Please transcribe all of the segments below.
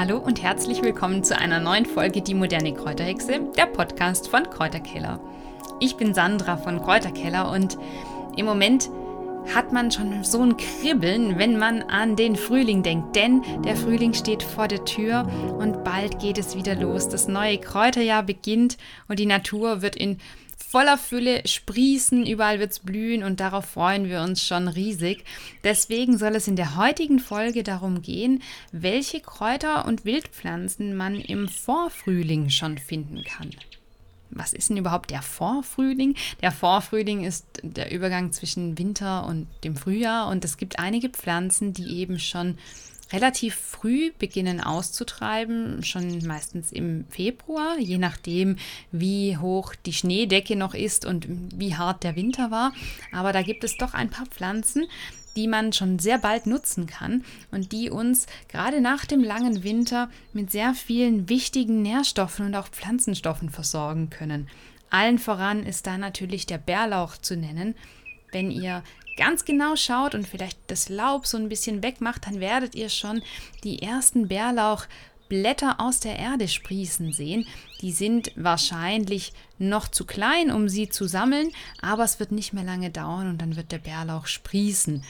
Hallo und herzlich willkommen zu einer neuen Folge Die moderne Kräuterhexe, der Podcast von Kräuterkeller. Ich bin Sandra von Kräuterkeller und im Moment hat man schon so ein Kribbeln, wenn man an den Frühling denkt. Denn der Frühling steht vor der Tür und bald geht es wieder los. Das neue Kräuterjahr beginnt und die Natur wird in voller Fülle sprießen, überall wird es blühen und darauf freuen wir uns schon riesig. Deswegen soll es in der heutigen Folge darum gehen, welche Kräuter und Wildpflanzen man im Vorfrühling schon finden kann. Was ist denn überhaupt der Vorfrühling? Der Vorfrühling ist der Übergang zwischen Winter und dem Frühjahr und es gibt einige Pflanzen, die eben schon relativ früh beginnen auszutreiben, schon meistens im Februar, je nachdem, wie hoch die Schneedecke noch ist und wie hart der Winter war. Aber da gibt es doch ein paar Pflanzen, die man schon sehr bald nutzen kann und die uns gerade nach dem langen Winter mit sehr vielen wichtigen Nährstoffen und auch Pflanzenstoffen versorgen können. Allen voran ist da natürlich der Bärlauch zu nennen. Wenn ihr ganz genau schaut und vielleicht das Laub so ein bisschen wegmacht, dann werdet ihr schon die ersten Bärlauchblätter aus der Erde sprießen sehen. Die sind wahrscheinlich noch zu klein, um sie zu sammeln, aber es wird nicht mehr lange dauern und dann wird der Bärlauch sprießen.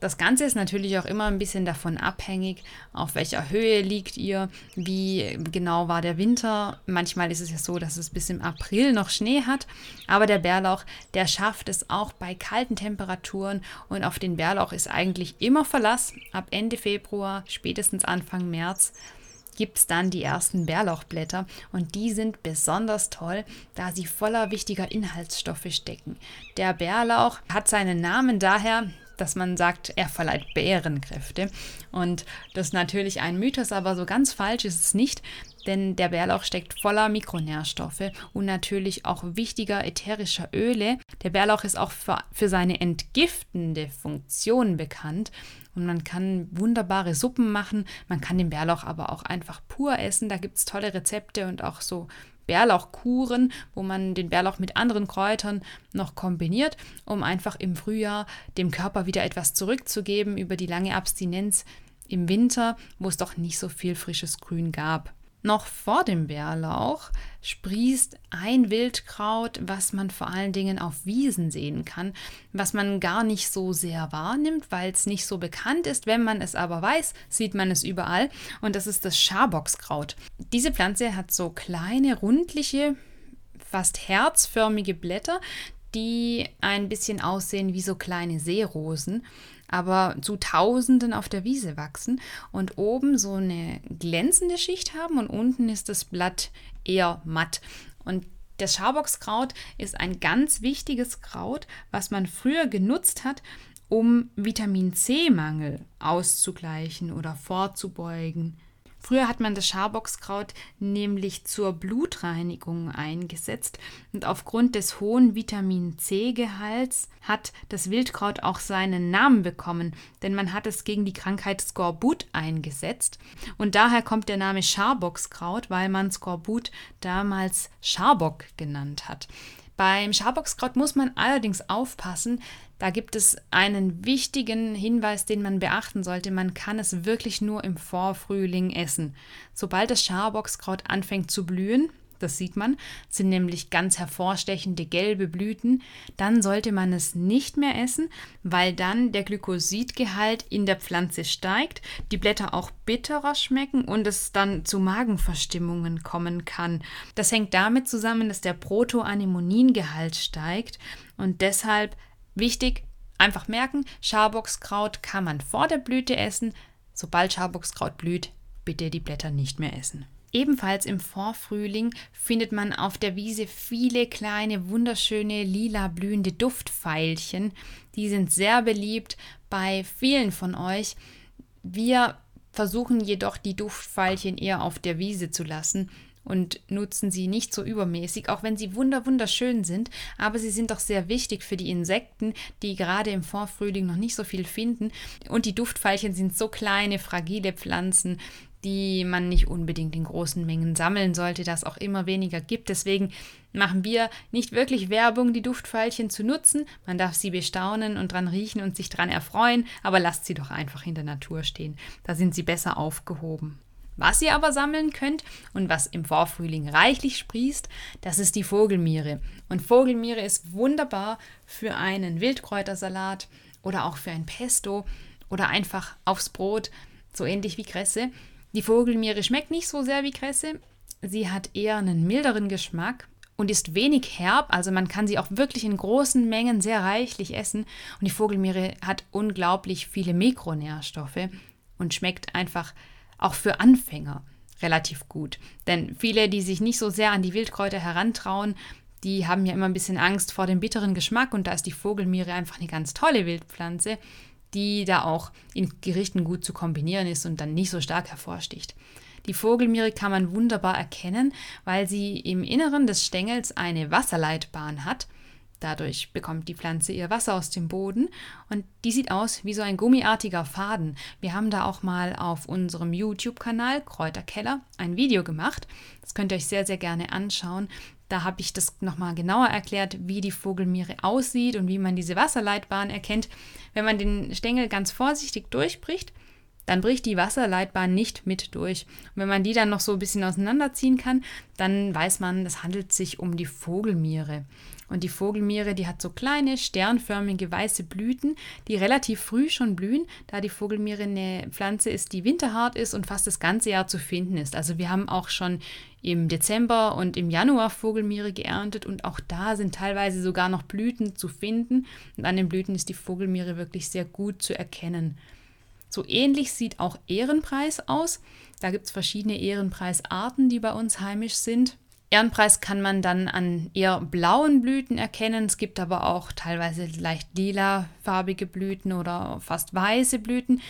Das Ganze ist natürlich auch immer ein bisschen davon abhängig, auf welcher Höhe liegt ihr, wie genau war der Winter. Manchmal ist es ja so, dass es bis im April noch Schnee hat, aber der Bärlauch, der schafft es auch bei kalten Temperaturen und auf den Bärlauch ist eigentlich immer Verlass. Ab Ende Februar, spätestens Anfang März gibt es dann die ersten Bärlauchblätter und die sind besonders toll, da sie voller wichtiger Inhaltsstoffe stecken. Der Bärlauch hat seinen Namen daher, dass man sagt, er verleiht Bärenkräfte. Und das ist natürlich ein Mythos, aber so ganz falsch ist es nicht, denn der Bärlauch steckt voller Mikronährstoffe und natürlich auch wichtiger ätherischer Öle. Der Bärlauch ist auch für, für seine entgiftende Funktion bekannt und man kann wunderbare Suppen machen. Man kann den Bärlauch aber auch einfach pur essen. Da gibt es tolle Rezepte und auch so Bärlauchkuren, wo man den Bärlauch mit anderen Kräutern noch kombiniert, um einfach im Frühjahr dem Körper wieder etwas zurückzugeben über die lange Abstinenz im Winter, wo es doch nicht so viel frisches Grün gab. Noch vor dem Bärlauch sprießt ein Wildkraut, was man vor allen Dingen auf Wiesen sehen kann, was man gar nicht so sehr wahrnimmt, weil es nicht so bekannt ist. Wenn man es aber weiß, sieht man es überall und das ist das Schaboxkraut. Diese Pflanze hat so kleine, rundliche, fast herzförmige Blätter, die ein bisschen aussehen wie so kleine Seerosen aber zu Tausenden auf der Wiese wachsen und oben so eine glänzende Schicht haben und unten ist das Blatt eher matt. Und das Schaboxkraut ist ein ganz wichtiges Kraut, was man früher genutzt hat, um Vitamin C-Mangel auszugleichen oder vorzubeugen. Früher hat man das Schaboxkraut nämlich zur Blutreinigung eingesetzt und aufgrund des hohen Vitamin C-Gehalts hat das Wildkraut auch seinen Namen bekommen, denn man hat es gegen die Krankheit Skorbut eingesetzt und daher kommt der Name Schaboxkraut, weil man Skorbut damals Scharbock genannt hat. Beim Schaboxkraut muss man allerdings aufpassen, da gibt es einen wichtigen Hinweis, den man beachten sollte. Man kann es wirklich nur im Vorfrühling essen. Sobald das Scharboxkraut anfängt zu blühen, das sieht man, sind nämlich ganz hervorstechende gelbe Blüten, dann sollte man es nicht mehr essen, weil dann der Glykosidgehalt in der Pflanze steigt, die Blätter auch bitterer schmecken und es dann zu Magenverstimmungen kommen kann. Das hängt damit zusammen, dass der Protoanemoningehalt steigt und deshalb Wichtig, einfach merken, Schaboxkraut kann man vor der Blüte essen. Sobald Schaboxkraut blüht, bitte die Blätter nicht mehr essen. Ebenfalls im Vorfrühling findet man auf der Wiese viele kleine, wunderschöne, lila blühende Duftveilchen. Die sind sehr beliebt bei vielen von euch. Wir versuchen jedoch die Duftveilchen eher auf der Wiese zu lassen, und nutzen sie nicht so übermäßig, auch wenn sie wunder wunderschön sind, aber sie sind doch sehr wichtig für die Insekten, die gerade im Vorfrühling noch nicht so viel finden. Und die Duftveilchen sind so kleine, fragile Pflanzen, die man nicht unbedingt in großen Mengen sammeln sollte, das auch immer weniger gibt. Deswegen machen wir nicht wirklich Werbung, die Duftveilchen zu nutzen. Man darf sie bestaunen und dran riechen und sich dran erfreuen, aber lasst sie doch einfach in der Natur stehen. Da sind sie besser aufgehoben. Was ihr aber sammeln könnt und was im Vorfrühling reichlich sprießt, das ist die Vogelmiere. Und Vogelmiere ist wunderbar für einen Wildkräutersalat oder auch für ein Pesto oder einfach aufs Brot, so ähnlich wie Kresse. Die Vogelmiere schmeckt nicht so sehr wie Kresse. Sie hat eher einen milderen Geschmack und ist wenig herb, also man kann sie auch wirklich in großen Mengen sehr reichlich essen. Und die Vogelmiere hat unglaublich viele Mikronährstoffe und schmeckt einfach auch für Anfänger relativ gut. Denn viele, die sich nicht so sehr an die Wildkräuter herantrauen, die haben ja immer ein bisschen Angst vor dem bitteren Geschmack und da ist die Vogelmiere einfach eine ganz tolle Wildpflanze, die da auch in Gerichten gut zu kombinieren ist und dann nicht so stark hervorsticht. Die Vogelmiere kann man wunderbar erkennen, weil sie im Inneren des Stängels eine Wasserleitbahn hat. Dadurch bekommt die Pflanze ihr Wasser aus dem Boden und die sieht aus wie so ein gummiartiger Faden. Wir haben da auch mal auf unserem YouTube-Kanal Kräuterkeller ein Video gemacht. Das könnt ihr euch sehr, sehr gerne anschauen. Da habe ich das nochmal genauer erklärt, wie die Vogelmiere aussieht und wie man diese Wasserleitbahn erkennt. Wenn man den Stängel ganz vorsichtig durchbricht, dann bricht die Wasserleitbahn nicht mit durch. Und wenn man die dann noch so ein bisschen auseinanderziehen kann, dann weiß man, es handelt sich um die Vogelmiere. Und die Vogelmiere, die hat so kleine, sternförmige, weiße Blüten, die relativ früh schon blühen, da die Vogelmiere eine Pflanze ist, die winterhart ist und fast das ganze Jahr zu finden ist. Also wir haben auch schon im Dezember und im Januar Vogelmiere geerntet und auch da sind teilweise sogar noch Blüten zu finden. Und an den Blüten ist die Vogelmiere wirklich sehr gut zu erkennen. So ähnlich sieht auch Ehrenpreis aus. Da gibt es verschiedene Ehrenpreisarten, die bei uns heimisch sind. Ehrenpreis kann man dann an eher blauen Blüten erkennen. Es gibt aber auch teilweise leicht lilafarbige Blüten oder fast weiße Blüten.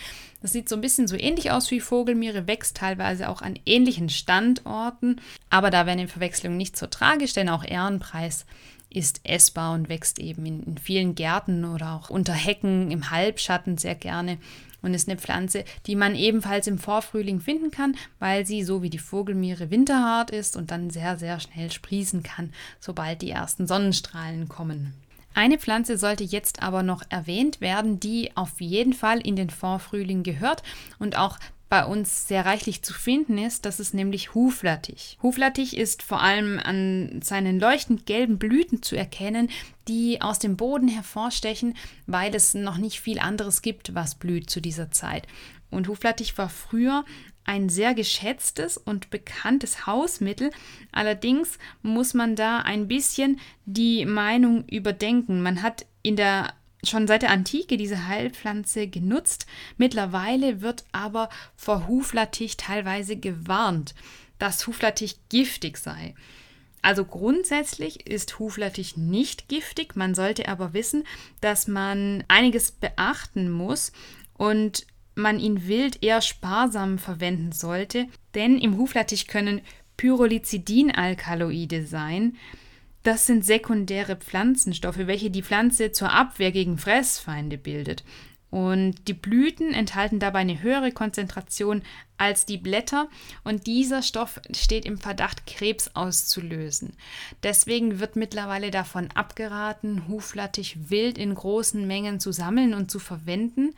Das sieht so ein bisschen so ähnlich aus wie Vogelmiere, wächst teilweise auch an ähnlichen Standorten. Aber da wäre eine Verwechslung nicht so tragisch, denn auch Ehrenpreis ist essbar und wächst eben in, in vielen Gärten oder auch unter Hecken im Halbschatten sehr gerne und ist eine Pflanze, die man ebenfalls im Vorfrühling finden kann, weil sie so wie die Vogelmiere winterhart ist und dann sehr, sehr schnell sprießen kann, sobald die ersten Sonnenstrahlen kommen. Eine Pflanze sollte jetzt aber noch erwähnt werden, die auf jeden Fall in den Vorfrühling gehört und auch bei uns sehr reichlich zu finden ist, das ist nämlich Huflattich. Huflattich ist vor allem an seinen leuchtend gelben Blüten zu erkennen, die aus dem Boden hervorstechen, weil es noch nicht viel anderes gibt, was blüht zu dieser Zeit. Und Huflattich war früher ein sehr geschätztes und bekanntes Hausmittel. Allerdings muss man da ein bisschen die Meinung überdenken. Man hat in der schon seit der Antike diese Heilpflanze genutzt. Mittlerweile wird aber vor Huflattich teilweise gewarnt, dass Huflattich giftig sei. Also grundsätzlich ist Huflattich nicht giftig, man sollte aber wissen, dass man einiges beachten muss und man ihn wild eher sparsam verwenden sollte, denn im Huflattich können Pyrrolizidinalkaloide sein, das sind sekundäre Pflanzenstoffe, welche die Pflanze zur Abwehr gegen Fressfeinde bildet. Und die Blüten enthalten dabei eine höhere Konzentration als die Blätter und dieser Stoff steht im Verdacht, Krebs auszulösen. Deswegen wird mittlerweile davon abgeraten, Huflattich wild in großen Mengen zu sammeln und zu verwenden.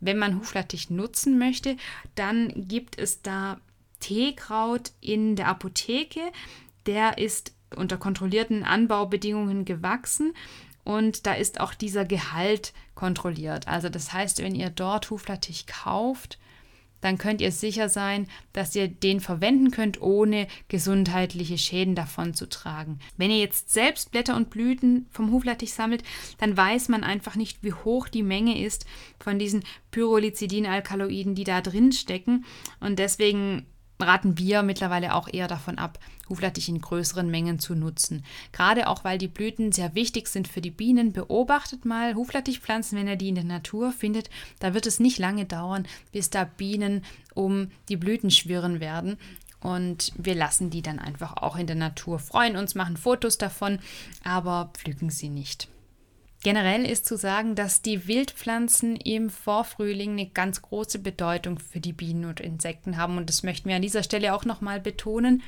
Wenn man Huflattich nutzen möchte, dann gibt es da Teekraut in der Apotheke. Der ist unter kontrollierten Anbaubedingungen gewachsen und da ist auch dieser Gehalt kontrolliert. Also das heißt, wenn ihr dort Huflattich kauft, dann könnt ihr sicher sein, dass ihr den verwenden könnt, ohne gesundheitliche Schäden davon zu tragen. Wenn ihr jetzt selbst Blätter und Blüten vom Huflattich sammelt, dann weiß man einfach nicht, wie hoch die Menge ist von diesen Pyrrolizidinalkaloiden, die da drin stecken. Und deswegen raten wir mittlerweile auch eher davon ab, Huflattich in größeren Mengen zu nutzen. Gerade auch, weil die Blüten sehr wichtig sind für die Bienen. Beobachtet mal Huflattichpflanzen, wenn ihr die in der Natur findet. Da wird es nicht lange dauern, bis da Bienen um die Blüten schwirren werden. Und wir lassen die dann einfach auch in der Natur freuen uns, machen Fotos davon, aber pflücken sie nicht. Generell ist zu sagen, dass die Wildpflanzen im Vorfrühling eine ganz große Bedeutung für die Bienen und Insekten haben. Und das möchten wir an dieser Stelle auch nochmal betonen.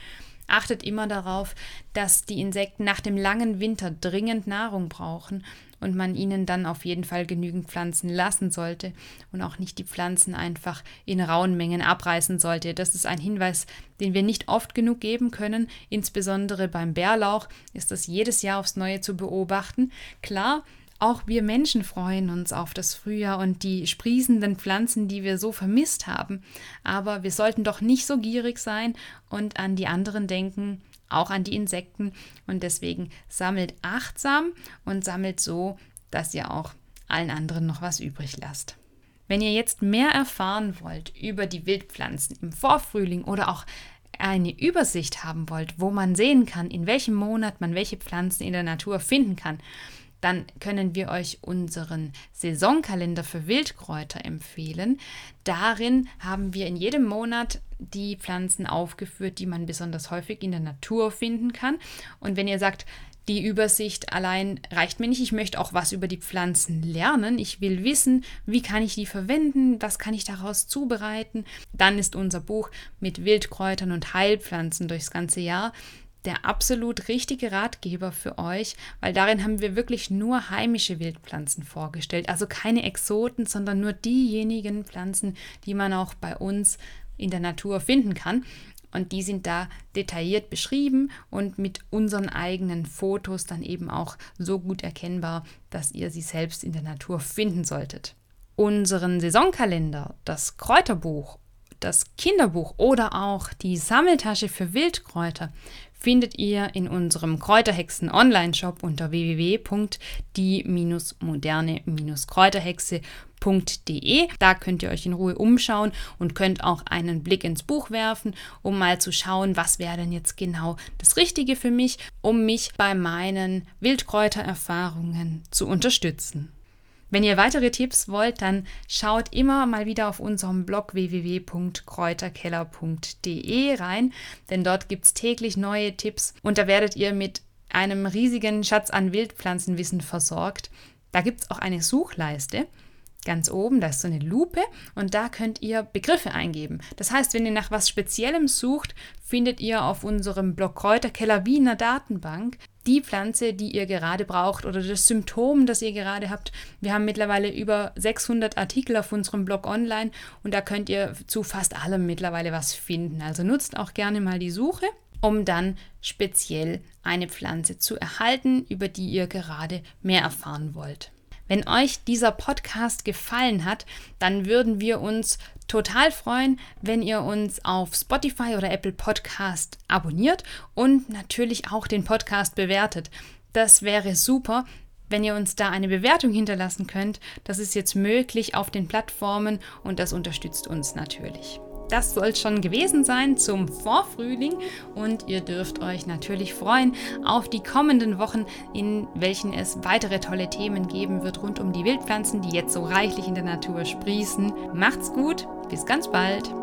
Achtet immer darauf, dass die Insekten nach dem langen Winter dringend Nahrung brauchen und man ihnen dann auf jeden Fall genügend Pflanzen lassen sollte und auch nicht die Pflanzen einfach in rauen Mengen abreißen sollte. Das ist ein Hinweis, den wir nicht oft genug geben können. Insbesondere beim Bärlauch ist das jedes Jahr aufs Neue zu beobachten. Klar, auch wir Menschen freuen uns auf das Frühjahr und die sprießenden Pflanzen, die wir so vermisst haben. Aber wir sollten doch nicht so gierig sein und an die anderen denken, auch an die Insekten. Und deswegen sammelt achtsam und sammelt so, dass ihr auch allen anderen noch was übrig lasst. Wenn ihr jetzt mehr erfahren wollt über die Wildpflanzen im Vorfrühling oder auch eine Übersicht haben wollt, wo man sehen kann, in welchem Monat man welche Pflanzen in der Natur finden kann, dann können wir euch unseren Saisonkalender für Wildkräuter empfehlen. Darin haben wir in jedem Monat die Pflanzen aufgeführt, die man besonders häufig in der Natur finden kann. Und wenn ihr sagt, die Übersicht allein reicht mir nicht. Ich möchte auch was über die Pflanzen lernen. Ich will wissen, wie kann ich die verwenden, was kann ich daraus zubereiten. Dann ist unser Buch mit Wildkräutern und Heilpflanzen durchs ganze Jahr der absolut richtige Ratgeber für euch, weil darin haben wir wirklich nur heimische Wildpflanzen vorgestellt. Also keine Exoten, sondern nur diejenigen Pflanzen, die man auch bei uns in der Natur finden kann. Und die sind da detailliert beschrieben und mit unseren eigenen Fotos dann eben auch so gut erkennbar, dass ihr sie selbst in der Natur finden solltet. Unseren Saisonkalender, das Kräuterbuch das Kinderbuch oder auch die Sammeltasche für Wildkräuter findet ihr in unserem Kräuterhexen Online-Shop unter www.die-moderne-kräuterhexe.de. Da könnt ihr euch in Ruhe umschauen und könnt auch einen Blick ins Buch werfen, um mal zu schauen, was wäre denn jetzt genau das Richtige für mich, um mich bei meinen Wildkräutererfahrungen zu unterstützen. Wenn ihr weitere Tipps wollt, dann schaut immer mal wieder auf unserem Blog www.kräuterkeller.de rein, denn dort gibt es täglich neue Tipps und da werdet ihr mit einem riesigen Schatz an Wildpflanzenwissen versorgt. Da gibt es auch eine Suchleiste. Ganz oben, da ist so eine Lupe und da könnt ihr Begriffe eingeben. Das heißt, wenn ihr nach was Speziellem sucht, findet ihr auf unserem Blog Kräuterkeller wie in einer Datenbank die Pflanze, die ihr gerade braucht oder das Symptom, das ihr gerade habt. Wir haben mittlerweile über 600 Artikel auf unserem Blog online und da könnt ihr zu fast allem mittlerweile was finden. Also nutzt auch gerne mal die Suche, um dann speziell eine Pflanze zu erhalten, über die ihr gerade mehr erfahren wollt. Wenn euch dieser Podcast gefallen hat, dann würden wir uns total freuen, wenn ihr uns auf Spotify oder Apple Podcast abonniert und natürlich auch den Podcast bewertet. Das wäre super, wenn ihr uns da eine Bewertung hinterlassen könnt. Das ist jetzt möglich auf den Plattformen und das unterstützt uns natürlich das soll schon gewesen sein zum Vorfrühling und ihr dürft euch natürlich freuen auf die kommenden Wochen, in welchen es weitere tolle Themen geben wird rund um die Wildpflanzen, die jetzt so reichlich in der Natur sprießen. Macht's gut, bis ganz bald.